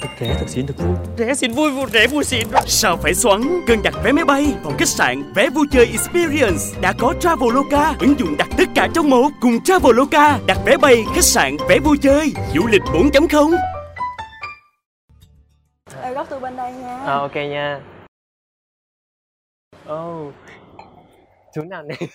và thật rẻ thật xịn thật vui. Rẻ xịn vui vui rẻ vui xịn Sao phải xoắn? Cần đặt vé máy bay Phòng khách sạn Vé vui chơi Experience Đã có Traveloka Ứng dụng đặt tất cả trong một. Cùng Traveloka Đặt vé bay, khách sạn, vé vui chơi. Du lịch 4.0 Em góc từ bên đây nha. Ờ ok nha. Oh Chú nào này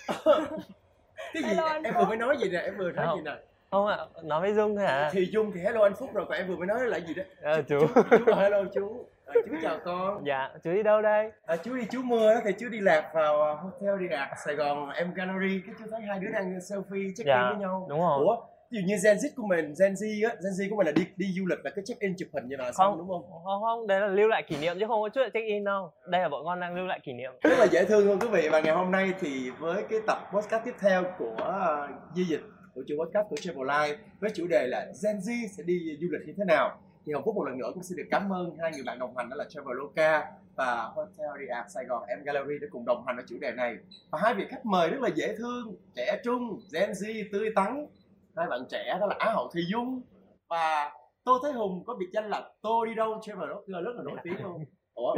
cái gì Hello, em vừa mới nói gì nè? Em vừa nói Không. gì nè Không ạ, nói với Dung hả? thì dung thì hello anh phúc rồi còn em vừa mới nói là gì đó? Ờ chú chú. ờ, hello chú. Ờ, chú chào con. Dạ, chú đi đâu đây? à, chú đi chú mưa đó thì chú đi lạc vào hotel đi lạc sài gòn em gallery cái chú thấy hai đứa đang selfie check Dạ, in với nhau. đúng rồi. ủa ví dụ như Gen Z của mình Gen Z á Gen Z của mình là đi đi du lịch là cái check in chụp hình như là xong Không, đúng không? không, không, đấy là lưu lại kỷ niệm chứ không có chuyện check in đâu. Đây là bọn con đang lưu lại kỷ niệm. Rất là dễ thương luôn quý vị. Và ngày hôm nay thì với cái tập podcast tiếp theo của uh, Di Dịch của chương podcast của Travel Life với chủ đề là Gen Z sẽ đi du lịch như thế nào. Thì Hồng Phúc một lần nữa cũng xin được cảm ơn hai người bạn đồng hành đó là Traveloka và Hotel Riad Sài Gòn M Gallery đã cùng đồng hành ở chủ đề này. Và hai vị khách mời rất là dễ thương, trẻ trung, Gen Z, tươi tắn. Hai bạn trẻ đó là Á Hậu Thị Dung và Tô Thế Hùng có biệt danh là Tô đi đâu Traveloka rất là nổi tiếng luôn. Ủa?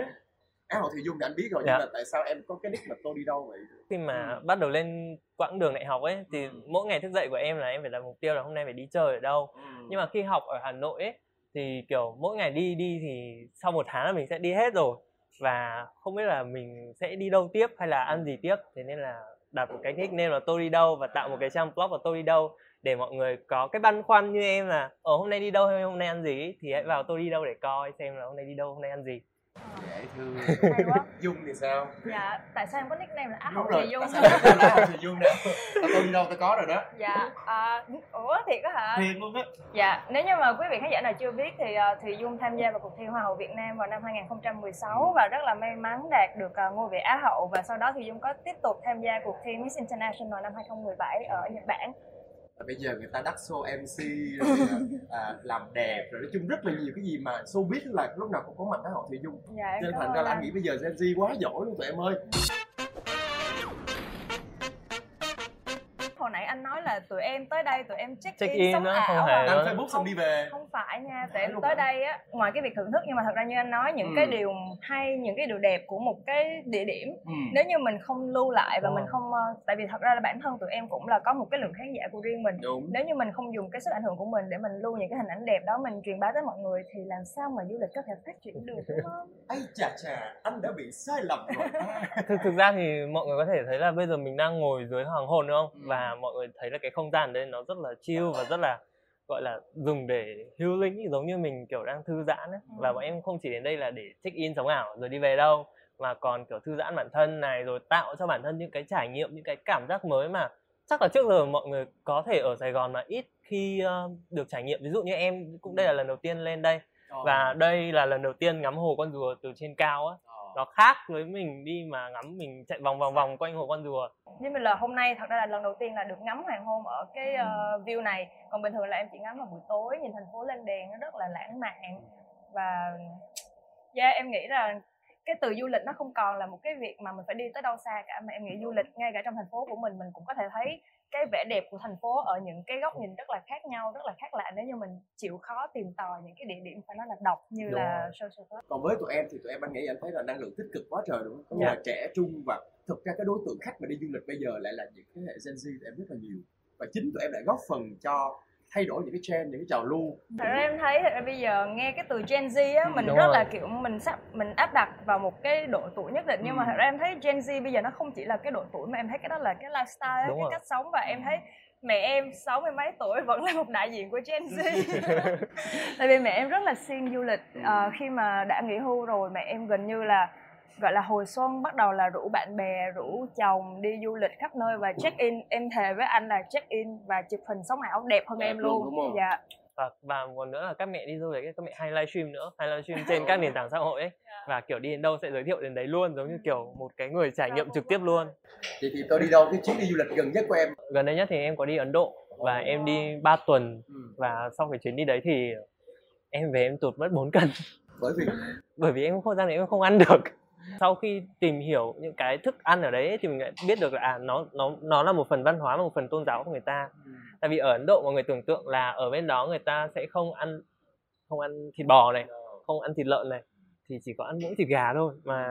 Á Hậu Thị Dung thì anh biết rồi nhưng Dạ. mà tại sao em có cái nick là Tô đi đâu vậy? Khi mà bắt đầu lên quãng đường đại học ấy Thì mỗi ngày thức dậy của em là em phải đặt mục tiêu là hôm nay phải đi chơi ở đâu. Nhưng mà khi học ở Hà Nội ấy thì kiểu mỗi ngày đi đi thì sau một tháng là mình sẽ đi hết rồi. Và không biết là mình sẽ đi đâu tiếp hay là ăn gì tiếp. Thế nên là đặt một cái nickname là tôi đi đâu và tạo một cái trang blog là tôi đi đâu để mọi người có cái băn khoăn như em là ở hôm nay đi đâu hay hôm nay ăn gì? Ấy, thì hãy vào tôi đi đâu để coi xem là hôm nay đi đâu hôm nay ăn gì dễ thương. Dung thì sao? Dạ, tại sao em có nickname là Á đúng Hậu rồi. Thị Dung? tại sao em Á Hậu Thị Dung nè Tao Tô đi đâu tao có rồi đó. Dạ, à, ủa thiệt á hả? thiệt luôn á. Dạ, nếu như mà quý vị khán giả nào chưa biết thì uh, Thùy Dung tham gia vào cuộc thi Hoa hậu Việt Nam vào năm 2016 và rất là may mắn đạt được uh, ngôi vị Á hậu và sau đó Thùy Dung có tiếp tục tham gia cuộc thi Miss International năm 2017 ở Nhật Bản. Và bây giờ người ta đắt show MC rồi à, làm đẹp rồi nói chung rất là nhiều cái gì mà showbiz là lúc nào cũng có mặt Á Hậu Thị Dung Dạ, nên thành ra là anh. anh nghĩ bây giờ Gen Z quá giỏi luôn tụi em ơi tụi em tới đây tụi em check, Check in, in sống không ảo hề à. Đó. đăng Facebook xong đi về không phải nha tụi em tới đây á ngoài cái việc thưởng thức nhưng mà thật ra như anh nói những Ừ. cái điều hay những cái điều đẹp của một cái địa điểm ừ. nếu như mình không lưu lại và Ờ. mình không ờ, tại vì thật ra là bản thân tụi em cũng là có một cái lượng khán giả của riêng mình đúng nếu như mình không dùng cái sức ảnh hưởng của mình để mình lưu những cái hình ảnh đẹp đó mình truyền bá tới mọi người thì làm sao mà du lịch có thể phát triển được đúng không ấy chà chà anh đã bị sai lầm rồi thực thực ra thì mọi người có thể thấy là bây giờ mình đang ngồi dưới hoàng hôn đúng không Ừ. và mọi người thấy là cái không gian đấy nó rất là chill và rất là gọi là dùng để healing ý, giống như mình kiểu đang thư giãn ấy. Ừ. và bọn em không chỉ đến đây là để check in sống ảo rồi đi về đâu mà còn kiểu thư giãn bản thân này rồi tạo cho bản thân những cái trải nghiệm những cái cảm giác mới mà chắc là trước giờ mọi người có thể ở Sài Gòn mà ít khi ờ, được trải nghiệm ví dụ như em cũng đây là lần đầu tiên lên đây và đây là lần đầu tiên ngắm hồ con rùa từ trên cao á Ờ. nó khác với mình đi mà ngắm mình chạy vòng vòng vòng quanh hồ con rùa. Như mình là hôm nay thật ra là lần đầu tiên là được ngắm hoàng hôn ở cái ờ, view này. Còn bình thường là em chỉ ngắm vào buổi tối nhìn thành phố lên đèn nó rất là lãng mạn. Và yeah, em nghĩ là cái từ du lịch nó không còn là một cái việc mà mình phải đi tới đâu xa cả mà em nghĩ du lịch ngay cả trong thành phố của mình mình cũng có thể thấy cái vẻ đẹp của thành phố ở những cái góc nhìn rất là khác nhau rất là khác lạ nếu như mình chịu khó tìm tòi những cái địa điểm phải nói là độc như Đúng là rồi. social club còn với tụi em thì tụi em anh nghĩ anh thấy là năng lượng tích cực quá trời đúng không Dạ. là trẻ trung và thực ra cái đối tượng khách mà đi du lịch bây giờ lại là những thế hệ Gen Z tụi em rất là nhiều và chính tụi em lại góp phần cho thay đổi những cái trend những cái trào lưu. Thật ra em thấy thật ra bây giờ nghe cái từ Gen Z á Ừ, mình đúng rất rồi. là kiểu mình sắp mình áp đặt vào một cái độ tuổi nhất định. Nhưng mà Ừ. thật ra em thấy Gen Z bây giờ nó không chỉ là cái độ tuổi mà em thấy cái đó là cái lifestyle á, Đúng cái rồi. cách sống. Và em thấy mẹ em sáu mươi mấy tuổi vẫn là một đại diện của Gen Z. Tại vì mẹ em rất là siêng du lịch. Ờ, khi mà đã nghỉ hưu rồi mẹ em gần như là gọi là hồi xuân bắt đầu là rủ bạn bè rủ chồng đi du lịch khắp nơi và check in. Em thề với anh là check in và chụp hình sống ảo đẹp hơn Đẹp em luôn, luôn, đúng không? dạ. Và và còn nữa là các mẹ đi du lịch ấy, các mẹ hay livestream nữa hay livestream trên các nền tảng xã hội ấy. Dạ. và kiểu đi đến đâu sẽ giới thiệu đến đấy luôn giống như kiểu một cái người trải nghiệm trực tiếp luôn. Vậy thì tôi đi đâu cái chuyến đi du lịch gần nhất của em. Gần đây nhất thì em có đi Ấn Độ và em đi 3 tuần. Ừ. và sau cái chuyến đi đấy thì em về em tụt mất 4 cân. Bởi vì? Bởi vì em không ra đấy em không ăn được sau khi tìm hiểu những cái thức ăn ở đấy ấy, thì mình lại biết được là à, nó nó nó là một phần văn hóa và một phần tôn giáo của người ta. Tại vì ở Ấn Độ mọi người tưởng tượng là ở bên đó người ta sẽ không ăn không ăn thịt bò này không ăn thịt lợn này thì chỉ có ăn mỗi thịt gà thôi mà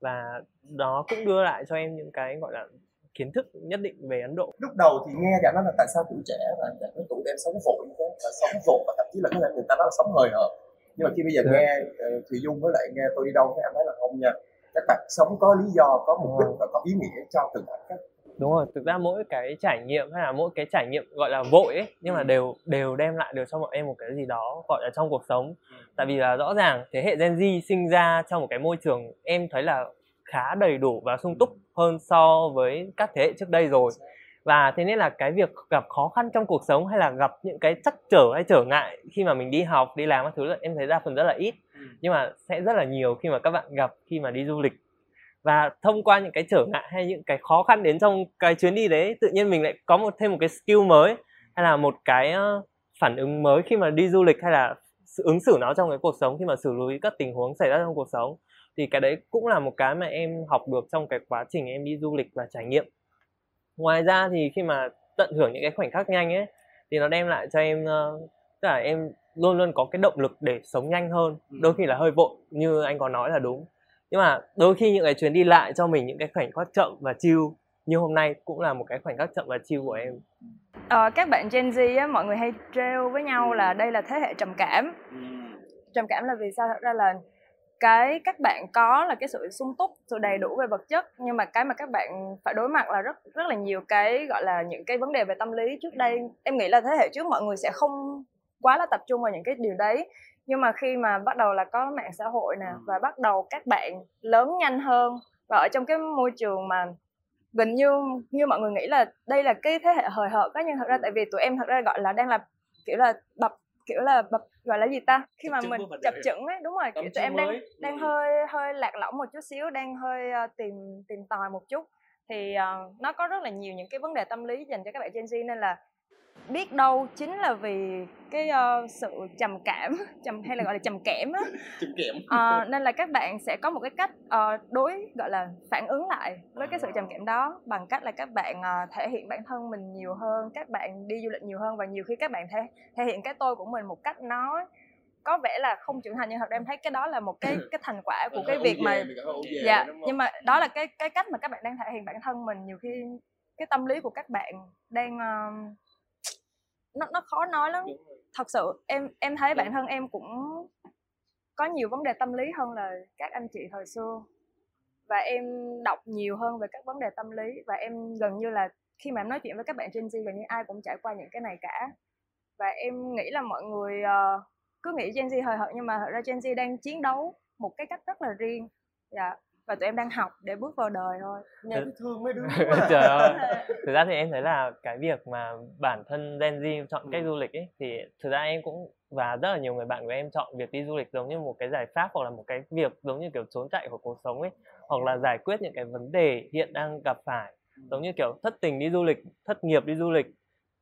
và nó cũng đưa lại cho em những cái gọi là kiến thức nhất định về Ấn Độ. Lúc đầu thì nghe cảm nói là tại sao tuổi trẻ và cái tuổi em sống vội như thế và sống vội và thậm chí là có người ta nói là sống hời hợt nhưng mà khi bây giờ Dạ. nghe uh, Thùy Dung với lại nghe tôi đi đâu thì em thấy là không nha. Các bạn sống có lý do có mục đích và có ý nghĩa cho từng khoảnh khắc. Đúng rồi thực ra mỗi cái trải nghiệm hay là mỗi cái trải nghiệm gọi là vội ấy nhưng mà Ừ. đều đều đem lại được cho bọn em một cái gì đó gọi là trong cuộc sống. Ừ. tại vì là rõ ràng thế hệ Gen Z sinh ra trong một cái môi trường em thấy là khá đầy đủ và sung túc hơn so với các thế hệ trước đây rồi và thế nên là cái việc gặp khó khăn trong cuộc sống hay là gặp những cái trắc trở hay trở ngại khi mà mình đi học đi làm các thứ là em thấy đa phần rất là ít. Ừ. nhưng mà sẽ rất là nhiều khi mà các bạn gặp khi mà đi du lịch. Và thông qua những cái trở ngại hay những cái khó khăn đến trong cái chuyến đi đấy tự nhiên mình lại có một thêm một cái skill mới hay là một cái phản ứng mới khi mà đi du lịch hay là ứng xử nó trong cái cuộc sống khi mà xử lý các tình huống xảy ra trong cuộc sống. Thì cái đấy cũng là một cái mà em học được trong cái quá trình em đi du lịch và trải nghiệm ngoài ra thì khi mà tận hưởng những cái khoảnh khắc nhanh ấy thì nó đem lại cho em ờ, tức là em luôn luôn có cái động lực để sống nhanh hơn. Ừ. đôi khi là hơi vội như anh có nói là đúng. Nhưng mà đôi khi những cái chuyến đi lại cho mình những cái khoảnh khắc chậm và chill như hôm nay cũng là một cái khoảnh khắc chậm và chill của em. Ờ, các bạn Gen Z á, mọi người hay trêu với nhau là đây là thế hệ trầm cảm. Trầm cảm là vì sao? Thật ra là cái các bạn có là cái sự sung túc, sự đầy đủ về vật chất. Nhưng mà cái mà các bạn phải đối mặt là rất rất là nhiều cái, gọi là, những cái vấn đề về tâm lý. Trước đây, em nghĩ là thế hệ trước mọi người sẽ không quá là tập trung vào những cái điều đấy. Nhưng mà khi mà bắt đầu là có mạng xã hội nè, và bắt đầu các bạn lớn nhanh hơn, và ở trong cái môi trường mà gần như như mọi người nghĩ là đây là cái thế hệ hời hợt á. Nhưng thật ra tại vì tụi em thật ra gọi là đang là, kiểu là, bập kiểu là bập gọi là gì ta khi mà mình chập chững ấy đúng rồi kiểu Tâm tụi em đang mới. đang Ừ. hơi hơi lạc lõng một chút xíu đang hơi ờ, tìm tìm tòi một chút thì ờ, nó có rất là nhiều những cái vấn đề tâm lý dành cho các bạn Gen Z nên là biết đâu chính là vì cái ờ, sự trầm cảm trầm hay là gọi là trầm kẽm á. Chụp kẽm. Ờ, nên là các bạn sẽ có một cái cách ờ, đối gọi là phản ứng lại với cái sự trầm cảm đó bằng cách là các bạn ờ, thể hiện bản thân mình nhiều hơn các bạn đi du lịch nhiều hơn và nhiều khi các bạn thể thể hiện cái tôi của mình một cách nó có vẻ là không trưởng thành nhưng thật ra em thấy cái đó là một cái cái thành quả của cái việc mà dạ nhưng mà đó là cái cái cách mà các bạn đang thể hiện bản thân mình. Nhiều khi cái tâm lý của các bạn đang um, nó nó khó nói lắm. Thật sự em em thấy bản thân em cũng có nhiều vấn đề tâm lý hơn là các anh chị thời xưa. Và em đọc nhiều hơn về các vấn đề tâm lý và em gần như là khi mà em nói chuyện với các bạn Gen Z gần như ai cũng trải qua những cái này cả. Và em nghĩ là mọi người ờ, cứ nghĩ Gen Z hời hợt nhưng mà thật ra Gen Z đang chiến đấu một cái cách rất là riêng. Dạ và tụi em đang học để bước vào đời thôi. Nghe thấy thương mấy đứa trời ơi. Thực ra thì em thấy là cái việc mà bản thân Gen Z chọn cách Ừ. du lịch ấy thì thực ra em cũng và rất là nhiều người bạn của em chọn việc đi du lịch giống như một cái giải pháp hoặc là một cái việc giống như kiểu trốn chạy của cuộc sống ấy hoặc là giải quyết những cái vấn đề hiện đang gặp phải. Giống như kiểu thất tình đi du lịch thất nghiệp đi du lịch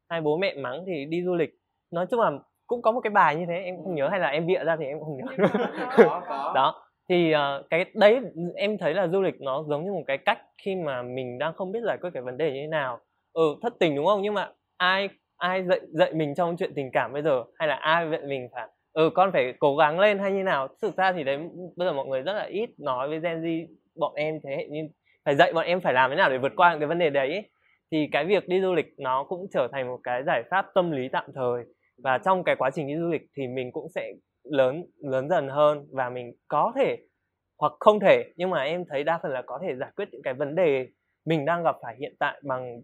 hai bố mẹ mắng thì đi du lịch. Nói chung là cũng có một cái bài như thế em không nhớ hay là em bịa ra thì em cũng không nhớ. Có có. Đó thì uh, cái đấy em thấy là du lịch nó giống như một cái cách khi mà mình đang không biết giải quyết cái vấn đề như thế nào. Ừ thất tình đúng không? Nhưng mà ai ai dạy dạy mình trong chuyện tình cảm bây giờ? Hay là ai dạy mình phải ừ con phải cố gắng lên hay như nào? Thực ra thì đấy bây giờ mọi người rất là ít nói với Gen Z bọn em thế hệ như phải dạy bọn em phải làm thế nào để vượt qua cái vấn đề đấy. Ấy. thì cái việc đi du lịch nó cũng trở thành một cái giải pháp tâm lý tạm thời. Và trong cái quá trình đi du lịch thì mình cũng sẽ lớn lớn dần hơn và mình có thể hoặc không thể nhưng mà em thấy đa phần là có thể giải quyết những cái vấn đề mình đang gặp phải hiện tại bằng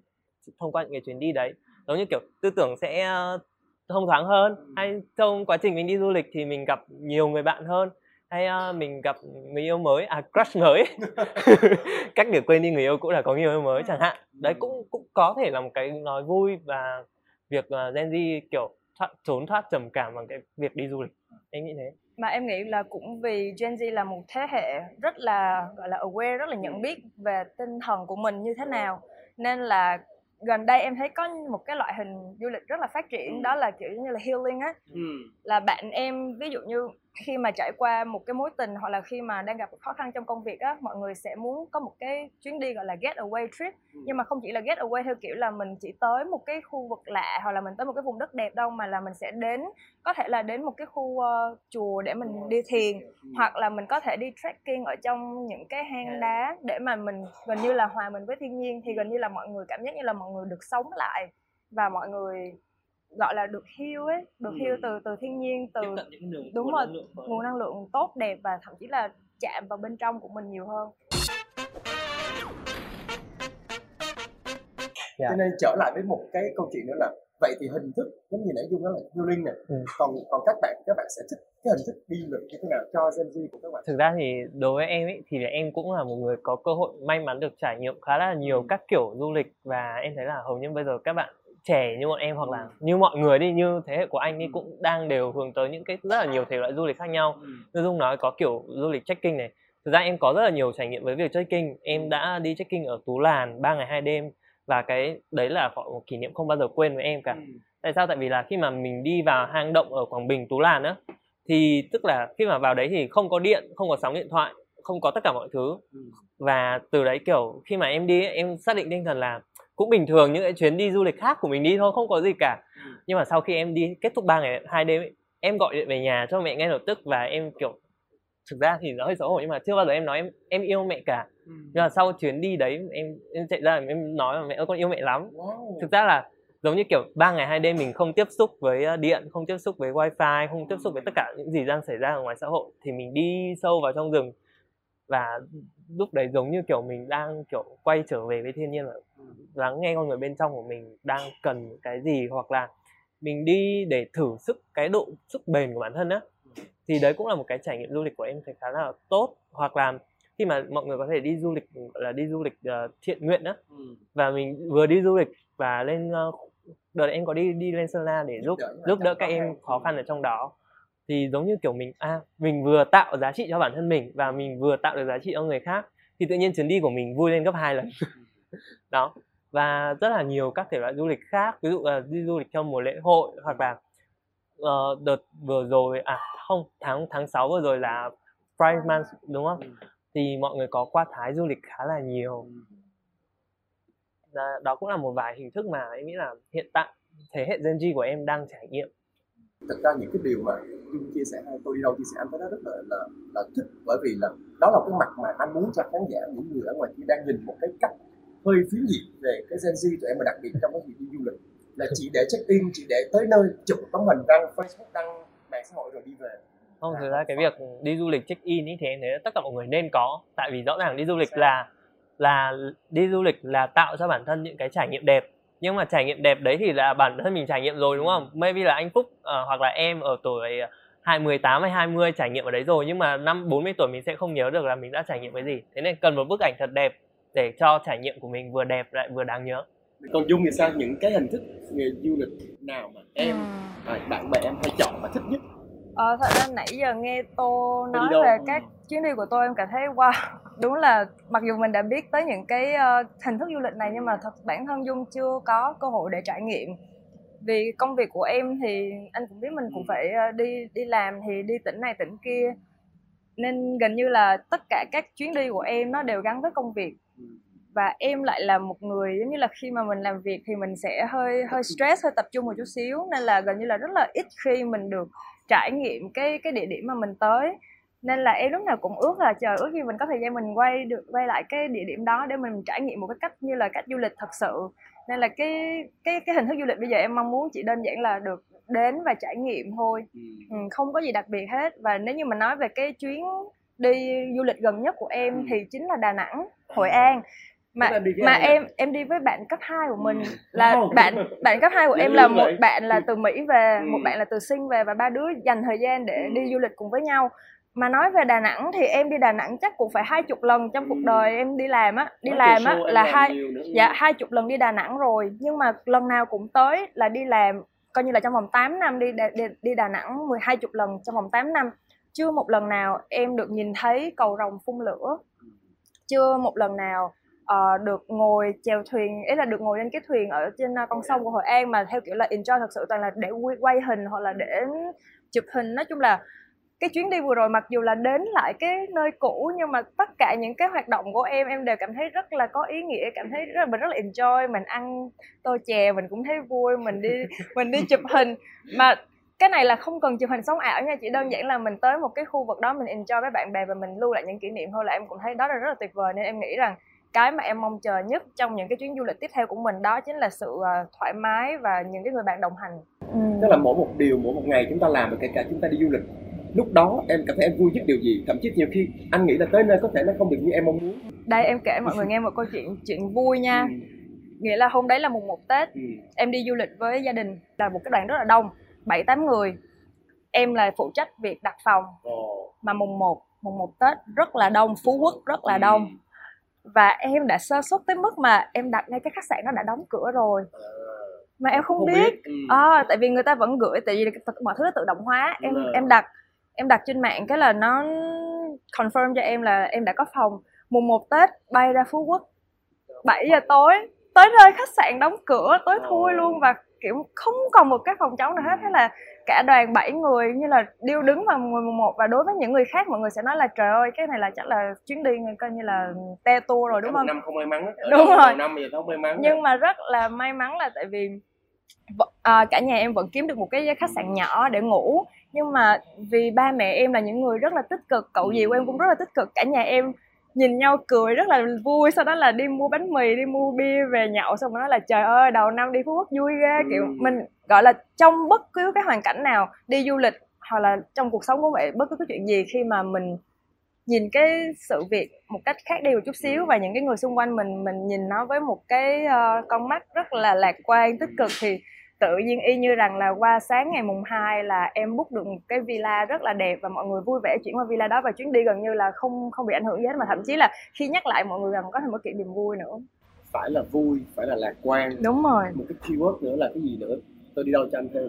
thông qua những cái chuyến đi đấy. Giống như kiểu tư tưởng sẽ ờ, thông thoáng hơn hay trong quá trình mình đi du lịch thì mình gặp nhiều người bạn hơn hay ờ, mình gặp người yêu mới à crush mới. Cách để quên đi người yêu cũ là có người yêu mới chẳng hạn. Đấy cũng cũng có thể là một cái nói vui và việc ờ, Gen Z kiểu thoát, trốn thoát trầm cảm bằng cái việc đi du lịch em nghĩ thế. Mà em nghĩ là cũng vì Gen Z là một thế hệ rất là gọi là aware rất là nhận biết về tinh thần của mình như thế nào. Nên là gần đây em thấy có một cái loại hình du lịch rất là phát triển đó là kiểu như là healing á. Ừ. là bạn em ví dụ như khi mà trải qua một cái mối tình hoặc là khi mà đang gặp khó khăn trong công việc á mọi người sẽ muốn có một cái chuyến đi gọi là get away trip. Ừ. nhưng mà không chỉ là get away theo kiểu là mình chỉ tới một cái khu vực lạ hoặc là mình tới một cái vùng đất đẹp đâu mà là mình sẽ đến có thể là đến một cái khu ờ, chùa để mình đi thiền Ừ. hoặc là mình có thể đi trekking ở trong những cái hang đá để mà mình gần như là hòa mình với thiên nhiên. Thì gần như là mọi người cảm giác như là mọi người được sống lại và mọi người gọi là được heal ấy được Ừ. heal từ từ thiên nhiên từ nguồn đúng rồi, nguồn năng lượng tốt đẹp và thậm chí là chạm vào bên trong của mình nhiều hơn Dạ. cho nên trở lại với một cái câu chuyện nữa là vậy thì hình thức giống như nãy dung nói là healing này Ừ. còn còn các bạn các bạn sẽ thích cái hình thức đi lịch như thế nào cho Gen Z của các bạn thực ra thì đối với em ấy thì là em cũng là một người có cơ hội may mắn được trải nghiệm khá là nhiều Ừ. các kiểu du lịch và em thấy là hầu như bây giờ các bạn trẻ như bọn em hoặc là Ừ. như mọi người đi như thế hệ của anh đi Ừ. cũng đang đều hướng tới những cái rất là nhiều thể loại du lịch khác nhau như dung nói có kiểu du lịch trekking này thực ra em có rất là nhiều trải nghiệm với việc trekking Ừ. em đã đi trekking ở tú làn 3 ngày hai đêm và cái đấy là một kỷ niệm không bao giờ quên với em cả Ừ. tại sao tại vì là khi mà mình đi vào hang động ở quảng bình tú làn á thì tức là khi mà vào đấy thì không có điện không có sóng điện thoại không có tất cả mọi thứ Ừ. và từ đấy kiểu khi mà em đi em xác định tinh thần là cũng bình thường những cái chuyến đi du lịch khác của mình đi thôi không có gì cả Ừ. nhưng mà sau khi em đi kết thúc 3 ngày hai đêm ấy, em gọi điện về nhà cho mẹ ngay lập tức và em kiểu thực ra thì nó hơi xấu hổ nhưng mà chưa bao giờ em nói em em yêu mẹ cả Ừ. nhưng mà sau chuyến đi đấy em em chạy ra em nói là mẹ ơi con yêu mẹ lắm Wow. thực ra là giống như kiểu ba ngày hai đêm mình không tiếp xúc với ờ, điện không tiếp xúc với wifi không tiếp xúc với tất cả những gì đang xảy ra ở ngoài xã hội thì mình đi sâu vào trong rừng và lúc đấy giống như kiểu mình đang kiểu quay trở về với thiên nhiên và lắng nghe con người bên trong của mình đang cần cái gì hoặc là mình đi để thử sức cái độ sức bền của bản thân á thì đấy cũng là một cái trải nghiệm du lịch của em thấy khá là tốt. Hoặc là khi mà mọi người có thể đi du lịch là đi du lịch ờ, thiện nguyện á Ừ. và mình vừa đi du lịch và lên ờ, đợt em có đi đi lên Sơn La để giúp giúp đỡ các em khó khăn ở trong đó thì giống như kiểu mình à mình vừa tạo giá trị cho bản thân mình và mình vừa tạo được giá trị cho người khác thì tự nhiên chuyến đi của mình vui lên gấp hai lần. Đó và rất là nhiều các thể loại du lịch khác ví dụ là đi du lịch trong mùa lễ hội hoặc là uh, đợt vừa rồi à không tháng tháng 6 vừa rồi là Pride Month đúng không? Thì mọi người có qua Thái du lịch khá là nhiều. Đó cũng là một vài hình thức mà em nghĩ là hiện tại thế hệ Gen Z của em đang trải nghiệm thực ra những cái điều mà Dung chia sẻ hay tôi đi đâu chia sẻ anh thấy nó rất là, là là thích. Bởi vì là đó là cái mặt mà anh muốn cho khán giả những người ở ngoài kia đang nhìn một cái cách hơi phiến diện về cái Gen Z tụi em mà đặc biệt trong cái việc đi du lịch. Là chỉ để check in chỉ để tới nơi chụp tấm hình đăng Facebook đăng mạng xã hội rồi đi về. Không À, thực ra cái việc đi du lịch check in ý thì em thấy tất cả mọi người nên có. Tại vì rõ ràng đi du lịch là là đi du lịch là tạo cho bản thân những cái trải nghiệm đẹp nhưng mà trải nghiệm đẹp đấy thì là bản thân mình trải nghiệm rồi đúng không? Maybe là anh Phúc ờ, hoặc là em ở tuổi hai mười tám hay 20 trải nghiệm ở đấy rồi nhưng mà năm 40 tuổi mình sẽ không nhớ được là mình đã trải nghiệm cái gì. Thế nên cần một bức ảnh thật đẹp để cho trải nghiệm của mình vừa đẹp lại vừa đáng nhớ. Còn Dung thì sao? Những cái hình thức nghề du lịch nào mà em Ừm. à, bạn bè em hay chọn mà thích nhất? Ờ, thật ra nãy giờ nghe Tô nói về các chuyến đi của tôi em cảm thấy wow đúng là mặc dù mình đã biết tới những cái uh, hình thức du lịch này nhưng mà thật bản thân Dung chưa có cơ hội để trải nghiệm. Vì công việc của em thì anh cũng biết mình cũng phải ờ, đi đi làm thì đi tỉnh này tỉnh kia. Nên gần như là tất cả các chuyến đi của em nó đều gắn với công việc. Và em lại là một người giống như là khi mà mình làm việc thì mình sẽ hơi hơi stress hơi tập trung một chút xíu. Nên là gần như là rất là ít khi mình được trải nghiệm cái cái địa điểm mà mình tới nên là em lúc nào cũng ước là chờ ước gì mình có thời gian mình quay được quay lại cái địa điểm đó để mình trải nghiệm một cái cách như là cách du lịch thật sự. Nên là cái cái cái hình thức du lịch bây giờ em mong muốn chỉ đơn giản là được đến và trải nghiệm thôi. Ừ, không có gì đặc biệt hết. Và nếu như mà nói về cái chuyến đi du lịch gần nhất của em Ừ. thì chính là Đà Nẵng Hội An. Mà mà em em đi với bạn cấp 2 của mình. Ừ. là Wow. bạn bạn cấp 2 của em là một bạn là từ Mỹ về Ừ. một bạn là từ Sinh về và ba đứa dành thời gian để Ừ. đi du lịch cùng với nhau mà nói về Đà Nẵng thì em đi Đà Nẵng chắc cũng phải hai chục lần trong cuộc đời em đi làm á đi Nói làm á là hai dạ hai chục lần đi Đà Nẵng rồi. Nhưng mà lần nào cũng tới là đi làm coi như là trong vòng 8 năm đi đi, đi Đà Nẵng mười hai chục lần trong vòng 8 năm. Chưa một lần nào em được nhìn thấy cầu rồng phun lửa. Chưa một lần nào ờ, được ngồi chèo thuyền ý là được ngồi lên cái thuyền ở trên ờ, con sông của Hội An mà theo kiểu là enjoy thật sự toàn là để quay hình hoặc là để chụp hình. Nói chung là cái chuyến đi vừa rồi mặc dù là đến lại cái nơi cũ nhưng mà tất cả những cái hoạt động của em em đều cảm thấy rất là có ý nghĩa cảm thấy rất mình rất là enjoy mình ăn tô chè mình cũng thấy vui mình đi mình đi chụp hình mà cái này là không cần chụp hình sống ảo nha chỉ đơn giản là mình tới một cái khu vực đó mình enjoy với bạn bè và mình lưu lại những kỷ niệm thôi là em cũng thấy đó là rất là tuyệt vời nên em nghĩ rằng cái mà em mong chờ nhất trong những cái chuyến du lịch tiếp theo của mình đó chính là sự uh, thoải mái và những cái người bạn đồng hành ừ. tức là mỗi một điều mỗi một ngày chúng ta làm và kể cả chúng ta đi du lịch lúc đó em cảm thấy em vui nhất điều gì? Thậm chí nhiều khi anh nghĩ là tới nơi có thể nó không được như em mong muốn. Đây em kể mọi người nghe một câu chuyện chuyện vui nha. Ừ. nghĩa là hôm đấy là mùng một tết ừ. em đi du lịch với gia đình là một cái đoàn rất là đông bảy tám người. Em là phụ trách việc đặt phòng. Mà mùng 1 mùng 1 Tết rất là đông Phú Quốc rất là đông. Và em đã sơ suất tới mức mà em đặt ngay cái khách sạn nó đã đóng cửa rồi. Mà em không, không biết, biết. Ừ. À, tại vì người ta vẫn gửi tại vì mọi thứ nó tự động hóa em ừ. em đặt em đặt trên mạng cái là nó confirm cho em là em đã có phòng. Mùng 1 Tết bay ra Phú Quốc 7 giờ tối tới nơi khách sạn đóng cửa tối thui luôn và kiểu không còn một cái phòng trống nào hết. Thế là cả đoàn 7 người như là điêu đứng vào mùa một và đối với những người khác mọi người sẽ nói là trời ơi cái này là chắc là chuyến đi coi như là te tour rồi đúng không? năm không may mắn đúng rồi. năm giờ không may mắn nhưng mà rất là may mắn là tại vì à, cả nhà em vẫn kiếm được một cái khách sạn nhỏ để ngủ nhưng mà vì ba mẹ em là những người rất là tích cực cậu gì của em cũng rất là tích cực cả nhà em nhìn nhau cười rất là vui sau đó là đi mua bánh mì đi mua bia về nhậu xong rồi nói là trời ơi đầu năm đi phú quốc vui ghê kiểu mình gọi là trong bất cứ cái hoàn cảnh nào đi du lịch hoặc là trong cuộc sống của vậy bất cứ cái chuyện gì khi mà mình nhìn cái sự việc một cách khác đi một chút xíu và những cái người xung quanh mình mình nhìn nó với một cái uh, con mắt rất là lạc quan tích cực thì tự nhiên y như rằng là qua sáng ngày mùng 2 là em book được một cái villa rất là đẹp và mọi người vui vẻ chuyển qua villa đó và chuyến đi gần như là không không bị ảnh hưởng gì hết. Mà thậm chí là khi nhắc lại mọi người còn có thêm một kỷ niệm vui nữa. Phải là vui phải là lạc quan. Đúng rồi. Một cái keyword nữa là cái gì nữa? Tôi đi đâu cho anh thêm?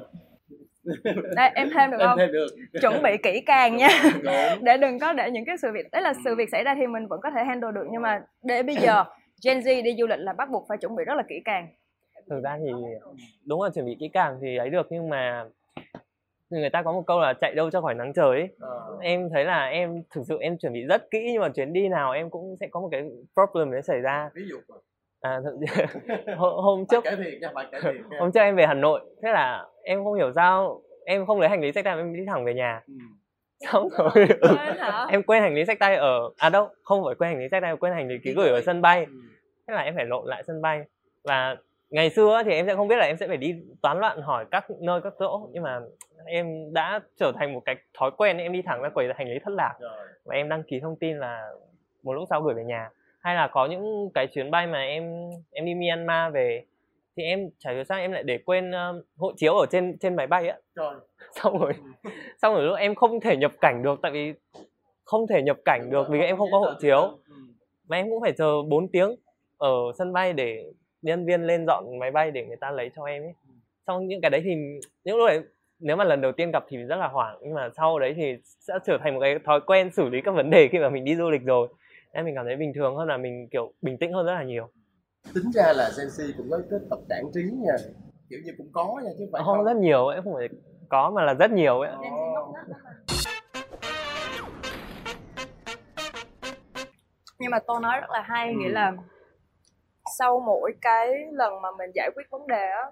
Đây em thêm được không? thêm được. chuẩn bị kỹ càng nha. Để đừng có để những cái sự việc đấy là sự việc xảy ra thì mình vẫn có thể handle được. Nhưng mà để bây giờ Gen Z đi du lịch là bắt buộc phải chuẩn bị rất là kỹ càng thực ra thì đúng là chuẩn bị kỹ càng thì ấy được nhưng mà người ta có một câu là chạy đâu cho khỏi nắng trời ấy. Ờ. em thấy là em thực sự em chuẩn bị rất kỹ nhưng mà chuyến đi nào em cũng sẽ có một cái problem đấy xảy ra ví dụ à hôm, hôm trước nha, hôm trước em về hà nội thế là em không hiểu sao em không lấy hành lý sách tay em đi thẳng về nhà ừ. xong rồi ừ, em quên hành lý sách tay ở à đâu không phải quên hành lý sách tay quên hành lý ký gửi ở sân bay ừ. thế là em phải lộn lại sân bay và ngày xưa thì em sẽ không biết là em sẽ phải đi toán loạn hỏi các nơi các chỗ nhưng mà em đã trở thành một cái thói quen em đi thẳng ra quầy hành lý thất lạc. Và em đăng ký thông tin là một lúc sau gửi về nhà. Hay là có những cái chuyến bay mà em em đi Myanmar về thì em chả hiểu sao em lại để quên uh, hộ chiếu ở trên trên máy bay á. Xong rồi xong rồi lúc em không thể nhập cảnh được tại vì không thể nhập cảnh được vì em không có hộ chiếu. mà em cũng phải chờ 4 tiếng ở sân bay để nhân viên lên dọn máy bay để người ta lấy cho em ấy. Xong những cái đấy thì những lúc đấy nếu mà lần đầu tiên gặp thì rất là hoảng nhưng mà sau đấy thì sẽ trở thành một cái thói quen xử lý các vấn đề khi mà mình đi du lịch rồi. Nên mình cảm thấy bình thường hơn là mình kiểu bình tĩnh hơn rất là nhiều. Tính ra là Gen Z cũng có cái tập đảng trí nha kiểu như cũng có nha chứ phải không, không rất nhiều ấy không phải có mà là rất nhiều ấy. Oh. nhưng mà tôi nói rất là hay ừ. nghĩa là sau mỗi cái lần mà mình giải quyết vấn đề á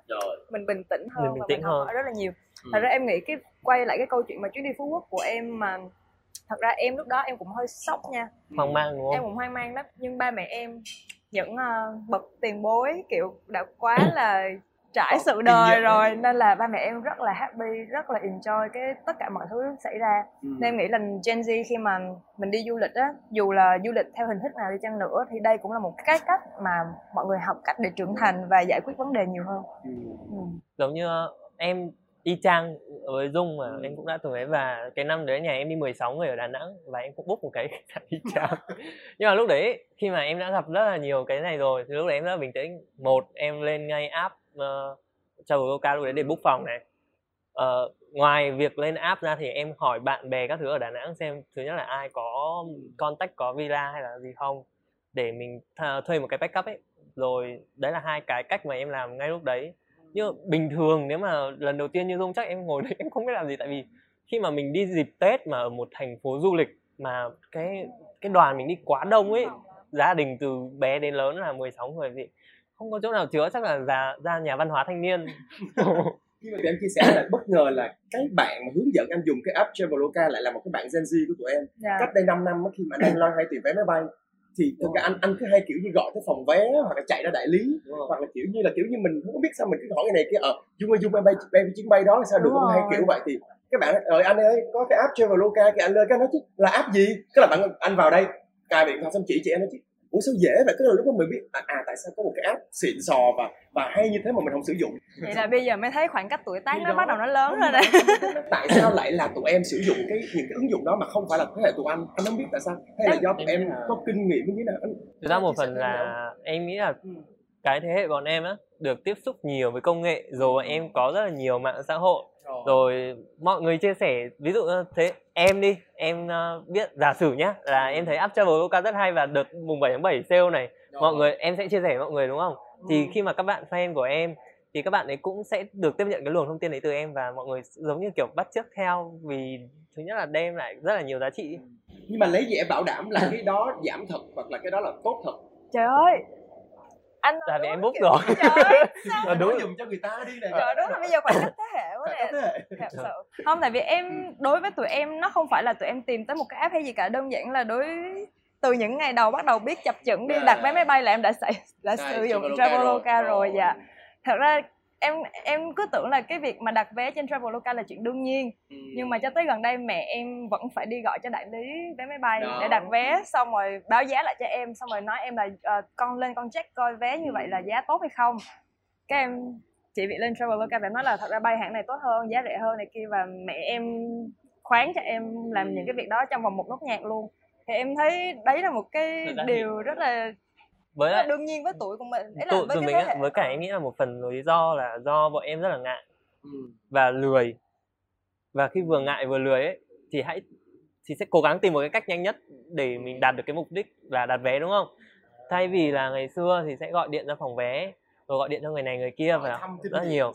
mình bình tĩnh hơn mình bình tĩnh và mình hơn. rất là nhiều. Ừ. thật ra em nghĩ cái quay lại cái câu chuyện mà chuyến đi phú quốc của em mà thật ra em lúc đó em cũng hơi sốc nha. Hoang mang đúng không? Em cũng hoang mang lắm nhưng ba mẹ em những uh, bậc tiền bối kiểu đã quá là trải sự đời rồi nên là ba mẹ em rất là happy rất là enjoy cái tất cả mọi thứ xảy ra ừ. nên em nghĩ là Gen Z khi mà mình đi du lịch á dù là du lịch theo hình thức nào đi chăng nữa thì đây cũng là một cái cách mà mọi người học cách để trưởng thành và giải quyết vấn đề nhiều hơn ừ. Ừ. giống như em y chang với Dung mà ừ. em cũng đã từng ấy và cái năm đấy nhà em đi 16 người ở Đà Nẵng và em cũng book một cái y chang nhưng mà lúc đấy khi mà em đã gặp rất là nhiều cái này rồi thì lúc đấy em rất là bình tĩnh một em lên ngay app Ờ, uh, Traveloka lúc đấy để book phòng này. Uh, ngoài việc lên app ra thì em hỏi bạn bè các thứ ở Đà Nẵng xem thứ nhất là ai có contact có villa hay là gì không để mình th- thuê một cái backup ấy. Rồi đấy là hai cái cách mà em làm ngay lúc đấy. Nhưng bình thường nếu mà lần đầu tiên như dung chắc em ngồi đấy em không biết làm gì tại vì khi mà mình đi dịp Tết mà ở một thành phố du lịch mà cái cái đoàn mình đi quá đông ấy gia đình từ bé đến lớn là 16 người thì không có chỗ nào chứa chắc là ra ra nhà văn hóa thanh niên. Khi mà tụi em chia sẻ là bất ngờ là cái bạn mà hướng dẫn anh dùng cái app Traveloka lại là một cái bạn Gen Z của tụi em. Dạ. cách đây 5 năm á, khi mà anh đang loay hoay tìm vé máy bay thì thực ra anh anh cứ hay kiểu như gọi tới phòng vé hoặc là chạy ra đại lý hoặc là kiểu như là kiểu như mình không biết sao mình cứ hỏi cái này kia ờ dung ơi dung em bay bay chuyến bay đó là sao được không? Hay kiểu vậy thì các bạn ơi anh ơi có cái app Traveloka cái anh lên cái nói chứ là app gì? Cái là bạn anh vào đây cài điện thoại xong chỉ chị em nói chứ ủa sao dễ vậy? Cái là lúc đó mình biết à, à tại sao có một cái app xịn sò và và hay như thế mà mình không sử dụng? Vậy là bây giờ mới thấy khoảng cách tuổi tác nó đó. bắt đầu nó lớn rồi đấy tại sao lại là tụi em sử dụng cái những cái ứng dụng đó mà không phải là thế hệ tụi anh? Anh không biết tại sao. Hay là do tụi em có kinh nghiệm như thế nào? Anh thực ra một phần là em nghĩ là Ừ. cái thế hệ bọn em á được tiếp xúc nhiều với công nghệ rồi bọn em có rất là nhiều mạng xã hội rồi mọi người chia sẻ ví dụ thế em đi em ờ, biết giả sử nhá là em thấy app Traveloka rất hay và đợt mùng 7 tháng 7 sale này mọi người em sẽ chia sẻ với mọi người đúng không? Thì khi mà các bạn fan của em thì các bạn ấy cũng sẽ được tiếp nhận cái luồng thông tin đấy từ em và mọi người giống như kiểu bắt chước theo vì thứ nhất là đem lại rất là nhiều giá trị. Nhưng mà lấy gì em bảo đảm là cái đó giảm thật hoặc là cái đó là tốt thật? Trời ơi anh là vì em kiểu- rồi. Trời đúng. Giùm cho người ta đi nè trời đúng là bây giờ khoảng cách thế hệ quá nè. thật sự. Không tại vì em đối với tụi em nó không phải là tụi em tìm tới một cái app hay gì cả. Đơn giản là đối từ những ngày đầu bắt đầu biết chập chững đi đặt vé máy bay là em đã sử, đã sử dụng Traveloka Rồi. dạ. Thật ra em em cứ tưởng là cái việc mà đặt vé trên Traveloka là chuyện đương nhiên. Ừ. nhưng mà cho tới gần đây mẹ em vẫn phải đi gọi cho đại lý vé máy bay Đó. để đặt vé xong rồi báo giá lại cho em xong rồi nói em là ờ, con lên con check coi vé như vậy là giá tốt hay không. Cái em chị bị lên Traveloka và em nói là thật ra bay hãng này tốt hơn giá rẻ hơn này kia và mẹ em khoán cho em làm những cái việc đó trong vòng một nốt nhạc luôn. Thì em thấy đấy là một cái điều rất là, với lại đương nhiên với tuổi của mình. Đấy là tụi, với tụi cái mình hệ với cả em nghĩ là một phần lý do là do bọn em rất là ngại Ừ. và lười. Và khi vừa ngại vừa lười ấy thì hãy thì sẽ cố gắng tìm một cái cách nhanh nhất để mình đạt được cái mục đích là đặt vé đúng không? Thay vì là ngày xưa thì sẽ gọi điện ra phòng vé rồi gọi điện cho người này người kia và rất nhiều.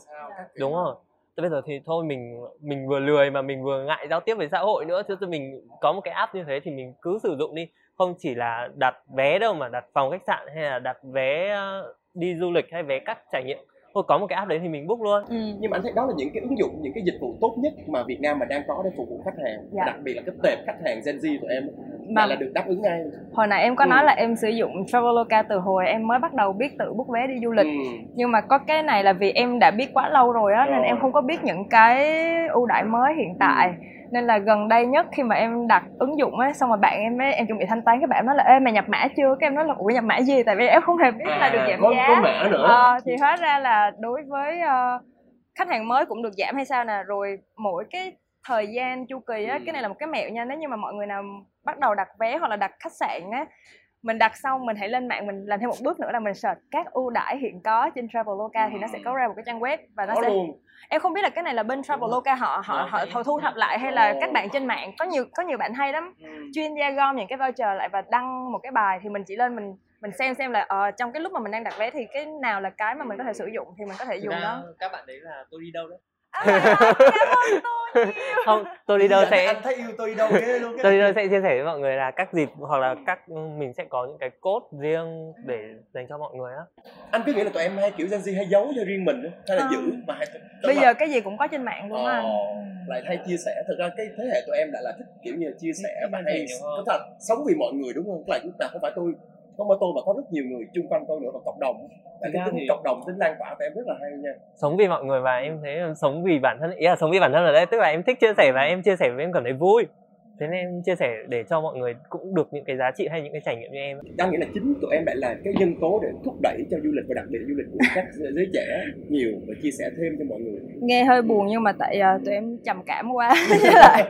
đúng rồi. Thế bây giờ thì thôi mình mình vừa lười mà mình vừa ngại giao tiếp với xã hội nữa chứ thì mình có một cái app như thế thì mình cứ sử dụng đi không chỉ là đặt vé đâu mà đặt phòng khách sạn hay là đặt vé ờ, đi du lịch hay vé các trải nghiệm thôi có một cái app đấy thì mình book luôn ừ. nhưng mà anh thấy đó là những cái ứng dụng những cái dịch vụ tốt nhất mà Việt Nam mà đang có để phục vụ khách hàng Dạ. đặc biệt là cái tệp khách hàng Gen Z tụi em mà là được đáp ứng ngay hồi nãy em có Ừ. nói là em sử dụng Traveloka từ hồi em mới bắt đầu biết tự book vé đi du lịch Ừ. nhưng mà có cái này là vì em đã biết quá lâu rồi á nên em không có biết những cái ưu đãi mới hiện tại nên là gần đây nhất khi mà em đặt ứng dụng á xong rồi bạn em ấy em chuẩn bị thanh toán các bạn nói là ê mày nhập mã chưa? Cái em nói là ủa nhập mã gì? Tại vì em không hề biết là được giảm có, giá. có mã nữa. Ờ, thì hóa ra là đối với ờ, khách hàng mới cũng được giảm hay sao nè. Rồi mỗi cái thời gian chu kỳ á Ừ. cái này là một cái mẹo nha. Nếu như mà mọi người nào bắt đầu đặt vé hoặc là đặt khách sạn á mình đặt xong mình hãy lên mạng mình làm thêm một bước nữa là mình search các ưu đãi hiện có trên Traveloka thì nó sẽ có ra một cái trang web và nó có sẽ luôn. Em không biết là cái này là bên Traveloka họ họ họ, họ thu thập lại hay là các bạn trên mạng? Có nhiều có nhiều bạn hay lắm. Ừ. chuyên gia gom những cái voucher lại và đăng một cái bài thì mình chỉ lên mình mình xem xem là ờ, trong cái lúc mà mình đang đặt vé thì cái nào là cái mà mình có thể sử dụng thì mình có thể dùng đó. các bạn đấy là tôi đi đâu đấy à, tôi nhiều không tôi đi đâu sẽ anh thấy yêu tôi đi đâu ghê luôn tôi đi đâu sẽ chia sẻ với mọi người là các dịp hoặc là các mình sẽ có những cái code riêng để dành cho mọi người á. Anh cứ nghĩ là tụi em hay kiểu Gen Z hay giấu cho riêng mình á, hay là Không. giữ mà hay bây giờ cái gì cũng có trên mạng luôn á anh. Ờ, lại hay chia sẻ. Thật ra cái thế hệ tụi em lại là thích kiểu như là chia sẻ và hay có thật sống vì mọi người đúng không? Tức là lúc nào không phải tôi không phải tôi mà có rất nhiều người chung quanh tôi nữa và cộng đồng. Cái tính thì- cộng đồng tính lan tỏa của em rất là hay nha. Sống vì mọi người và em thấy sống vì bản thân ý là sống vì bản thân ở đây tức là em thích chia sẻ và em chia sẻ với em cảm thấy vui thế nên em chia sẻ để cho mọi người cũng được những cái giá trị hay những cái trải nghiệm như em. Đang nghĩ là chính tụi em lại là cái nhân tố để thúc đẩy cho du lịch và đặc biệt là du lịch của các giới trẻ nhiều và chia sẻ thêm cho mọi người. Nghe hơi buồn nhưng mà tại ờ, tụi em trầm cảm quá. Với lại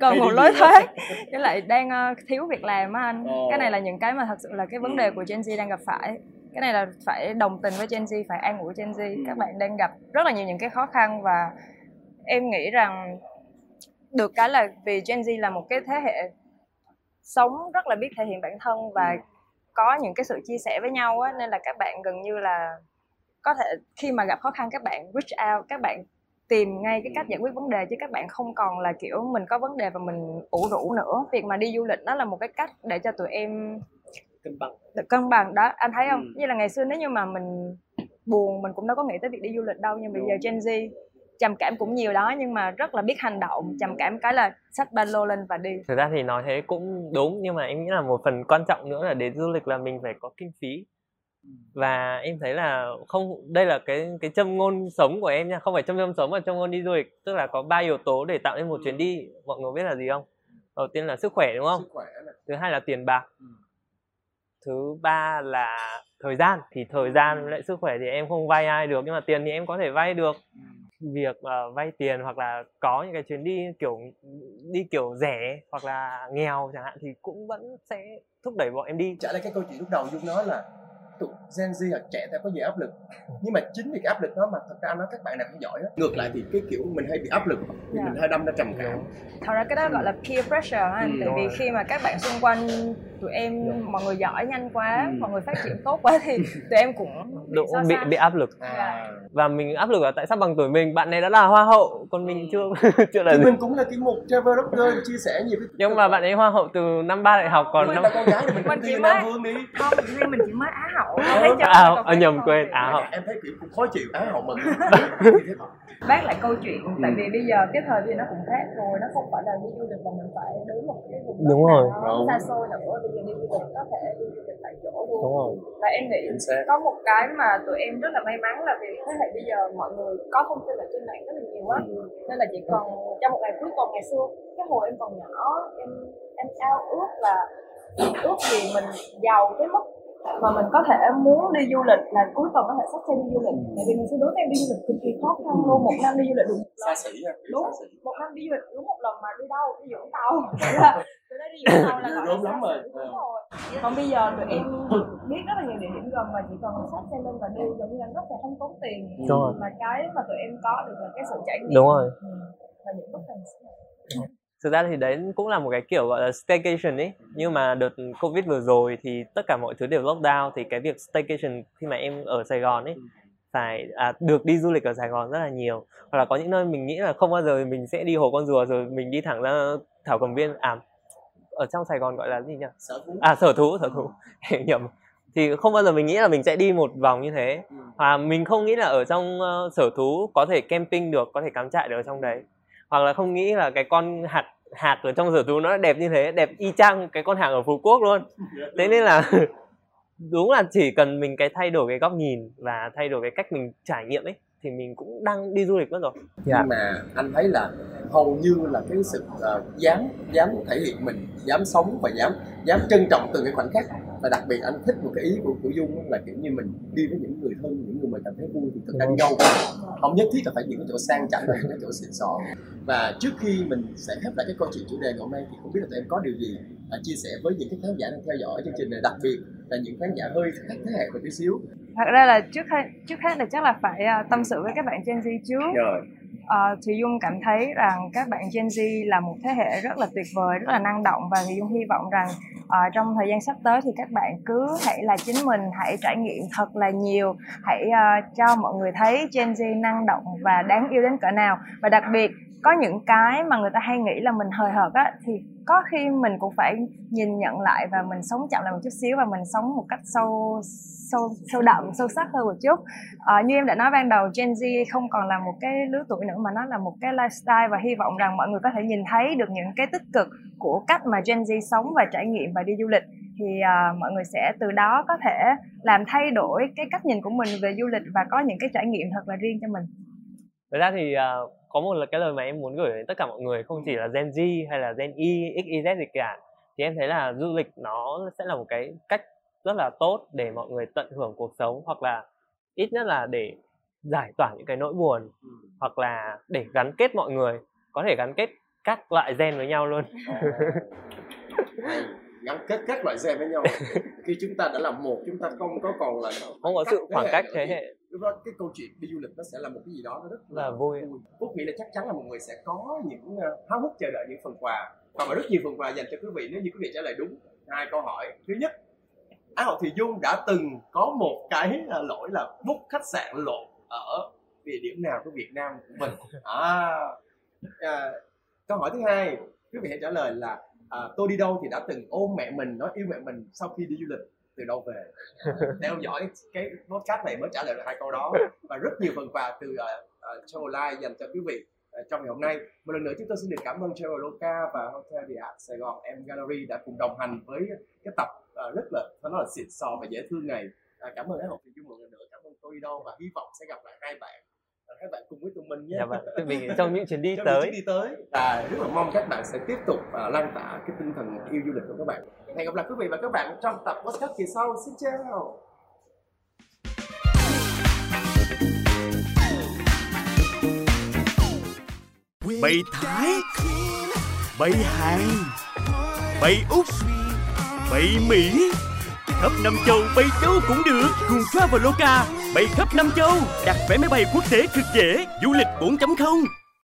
còn một lối thoát. Với lại đang ờ, thiếu việc làm á anh. Ồ. cái này là những cái mà thật sự là cái vấn đề của Gen Z đang gặp phải. Cái này là phải đồng tình với Gen Z phải an ủi Gen Z. Ừ. các bạn đang gặp rất là nhiều những cái khó khăn và em nghĩ rằng được cái là vì Gen Z là một cái thế hệ sống rất là biết thể hiện bản thân và Ừ. có những cái sự chia sẻ với nhau á nên là các bạn gần như là có thể khi mà gặp khó khăn các bạn reach out các bạn tìm ngay cái cách giải quyết vấn đề chứ các bạn không còn là kiểu mình có vấn đề và mình ủ rũ nữa việc mà đi du lịch nó là một cái cách để cho tụi em cân bằng được cân bằng đó anh thấy không Ừ. như là ngày xưa nếu như mà mình buồn mình cũng đâu có nghĩ tới việc đi du lịch đâu nhưng bây giờ Gen Z trầm cảm cũng nhiều đó nhưng mà rất là biết hành động trầm cảm cái là xách ba lô lên và đi. Thực ra thì nói thế cũng đúng nhưng mà em nghĩ là một phần quan trọng nữa là đến du lịch là mình phải có kinh phí. Và em thấy là không đây là cái cái châm ngôn sống của em nha không phải châm ngôn sống mà châm ngôn đi du lịch. Tức là có ba yếu tố để tạo nên một chuyến đi mọi người biết là gì không? Đầu tiên là sức khỏe đúng không? Sức khỏe này thứ hai là tiền bạc. Ừ. thứ ba là thời gian thì thời gian với lại sức khỏe thì em không vay ai được nhưng mà tiền thì em có thể vay được việc uh, vay tiền hoặc là có những cái chuyến đi kiểu đi kiểu rẻ hoặc là nghèo chẳng hạn thì cũng vẫn sẽ thúc đẩy bọn em đi. Trả lại cái câu chuyện lúc đầu dung nói là tụi Gen Z là trẻ ta có nhiều áp lực nhưng mà chính vì cái áp lực đó mà thật ra anh nói các bạn nào cũng giỏi á ngược lại thì cái kiểu mình hay bị áp lực thì Dạ. mình hay đâm ra trầm cảm thật ra cái đó gọi là peer pressure anh Ừ, tại vì rồi. khi mà các bạn xung quanh tụi em Dạ. mọi người giỏi nhanh quá Ừ. mọi người phát triển tốt quá thì tụi em cũng bị Đúng, bị bị áp lực à. và mình áp lực là tại sao bằng tuổi mình bạn này đã là hoa hậu còn mình chưa chưa là thì gì mình cũng là cái một travel blogger chia sẻ nhiều cái nhưng mà bạn ấy hoa hậu từ năm ba đại học còn mình năm là con gái thì mình Mình chỉ mới- Nam Vương đi không nay mình chỉ mới á hậu Ờ, thấy à, Còn à, nhầm còn quên. hậu em thấy kiểu cũng khó chịu á hậu mừng bác lại câu chuyện tại Ừ. vì bây giờ cái thời thì nó cũng khác rồi nó không phải là đi du lịch là mình phải đến một cái vùng Đúng nào rồi. xa xôi nữa. Bây giờ đi du lịch có thể đi du lịch tại chỗ luôn. Đúng rồi. Và em nghĩ có một cái mà tụi em rất là may mắn là vì thế hệ bây giờ mọi người có thông tin ở trên mạng rất là nhiều á. Nên là chỉ cần trong một ngày cuối tuần ngày xưa cái hồi em còn nhỏ em em ao ước là ước gì mình giàu tới mức mà mình có thể muốn đi du lịch là cuối tuần có thể sắp xe đi du lịch. Tại vì ngày xưa đối với em đi du lịch cực kỳ khó khăn luôn. Một năm đi du lịch được một xa lần xỉ ha đúng. một năm đi du lịch đúng một lần mà đi đâu? Đi vũng tàu. Là từ đi tàu là gọi là lắm rồi. đúng rồi. Còn bây giờ tụi em biết rất là nhiều địa điểm gần và chỉ cần xách xe lên và đi giống như là nó sẽ không tốn tiền. Đúng rồi. Mà cái mà tụi em có được là cái sự trải nghiệm. Đúng rồi. Ừ. và những bức hình thực ra thì đấy cũng là một cái kiểu gọi là staycation ấy. Nhưng mà đợt covid vừa rồi thì tất cả mọi thứ đều lockdown thì cái việc staycation khi mà em ở sài gòn ấy phải à, được đi du lịch ở sài gòn rất là nhiều. Hoặc là có những nơi mình nghĩ là không bao giờ mình sẽ đi hồ con rùa rồi mình đi thẳng ra thảo cầm viên. À ở trong sài gòn gọi là gì nhỉ? Sở thú. À sở thú sở thú. Nhầm. Thì không bao giờ mình nghĩ là mình sẽ đi một vòng như thế. Ừ. và mình không nghĩ là ở trong ờ, sở thú có thể camping được có thể cắm trại được ở trong đấy. Hoặc là không nghĩ là cái con hạt hạt ở trong sở thú nó đẹp như thế, đẹp y chang cái con hàng ở phú quốc luôn. Thế nên là đúng là chỉ cần mình cái thay đổi cái góc nhìn và thay đổi cái cách mình trải nghiệm ấy thì mình cũng đang đi du lịch mất rồi. Dạ. nhưng mà anh thấy là hầu như là cái sự ờ, dám dám thể hiện mình dám sống và dám dám trân trọng từng cái khoảnh khắc. Và đặc biệt anh thích một cái ý của của dung là kiểu như mình đi với những người thân những người mình cảm thấy vui thì thực ra cũng không nhất thiết là phải những cái chỗ sang chảnh hay những cái chỗ xịn sò. Và trước khi mình sẽ khép lại cái câu chuyện chủ đề ngày hôm nay thì không biết là tụi em có điều gì à, chia sẻ với những cái khán giả đang theo dõi chương trình này đặc biệt là những khán giả hơi khác thế hệ một tí xíu thật ra là trước hết trước hết là chắc là phải à, tâm sự với các bạn Gen Z trước. Rồi. Ờ, thì Dung cảm thấy rằng các bạn Gen Z là một thế hệ rất là tuyệt vời, rất là năng động và thì Dung hy vọng rằng ờ, trong thời gian sắp tới thì các bạn cứ hãy là chính mình, hãy trải nghiệm thật là nhiều, hãy ờ, cho mọi người thấy Gen Z năng động và đáng yêu đến cỡ nào. Và đặc biệt có những cái mà người ta hay nghĩ là mình hời hợt á thì có khi mình cũng phải nhìn nhận lại và mình sống chậm lại một chút xíu và mình sống một cách sâu sâu sâu đậm sâu sắc hơn một chút. À, như em đã nói ban đầu Gen Z không còn là một cái lứa tuổi nữa mà nó là một cái lifestyle và hy vọng rằng mọi người có thể nhìn thấy được những cái tích cực của cách mà Gen Z sống và trải nghiệm và đi du lịch. Thì à, mọi người sẽ từ đó có thể làm thay đổi cái cách nhìn của mình về du lịch và có những cái trải nghiệm thật là riêng cho mình. Thật ra thì uh có một là cái lời mà em muốn gửi đến tất cả mọi người không chỉ là Gen Z hay là Gen Y, XYZ gì cả thì em thấy là du lịch nó sẽ là một cái cách rất là tốt để mọi người tận hưởng cuộc sống hoặc là ít nhất là để giải tỏa những cái nỗi buồn hoặc là để gắn kết mọi người có thể gắn kết các loại gen với nhau luôn. Hay. Gắn kết các loại gen với nhau. Khi chúng ta đã làm một chúng ta không có còn là không có sự khoảng cách thế hệ lúc đó cái câu chuyện đi du lịch nó sẽ là một cái gì đó nó rất là vui. Phúc nghĩ là chắc chắn là mọi người sẽ có những ờ, háo hức chờ đợi những phần quà. Và mà rất nhiều phần quà dành cho quý vị nếu như quý vị trả lời đúng hai câu hỏi. Thứ nhất Á Hậu Thì Dung đã từng có một cái ờ, lỗi là book khách sạn lộn ở địa điểm nào của Việt Nam của mình. À, à, câu hỏi thứ hai quý vị hãy trả lời là à, tôi đi đâu thì đã từng ôm mẹ mình nói yêu mẹ mình sau khi đi du lịch từ đâu về. Theo dõi cái podcast này mới trả lời được hai câu đó. Và rất nhiều phần quà từ uh, uh, Travel dành cho quý vị uh, trong ngày hôm nay. Một lần nữa chúng tôi xin được cảm ơn Traveloka và Hotel Art Sài Gòn M Gallery đã cùng đồng hành với cái tập uh, rất là nó là xịn sò và dễ thương này. Uh, cảm ơn các học viên một lần nữa. Cảm ơn tôi đâu và hy vọng sẽ gặp lại hai bạn các bạn cùng với tụi mình nhé. Dạ vâng, tụi mình trong những chuyến đi trong tới. Những chuyến đi tới và rất là mong các bạn sẽ tiếp tục uh, lan tỏa cái tinh thần yêu du lịch của các bạn. Hẹn gặp lại quý vị và các bạn trong tập podcast kỳ sau. Xin chào. Bay Thái Bay Hàn Bay Úc Bay Mỹ Khắp năm châu bay châu cũng được Cùng Traveloka Bay khắp năm châu, Đặt vé máy bay quốc tế cực dễ, Du lịch 4.0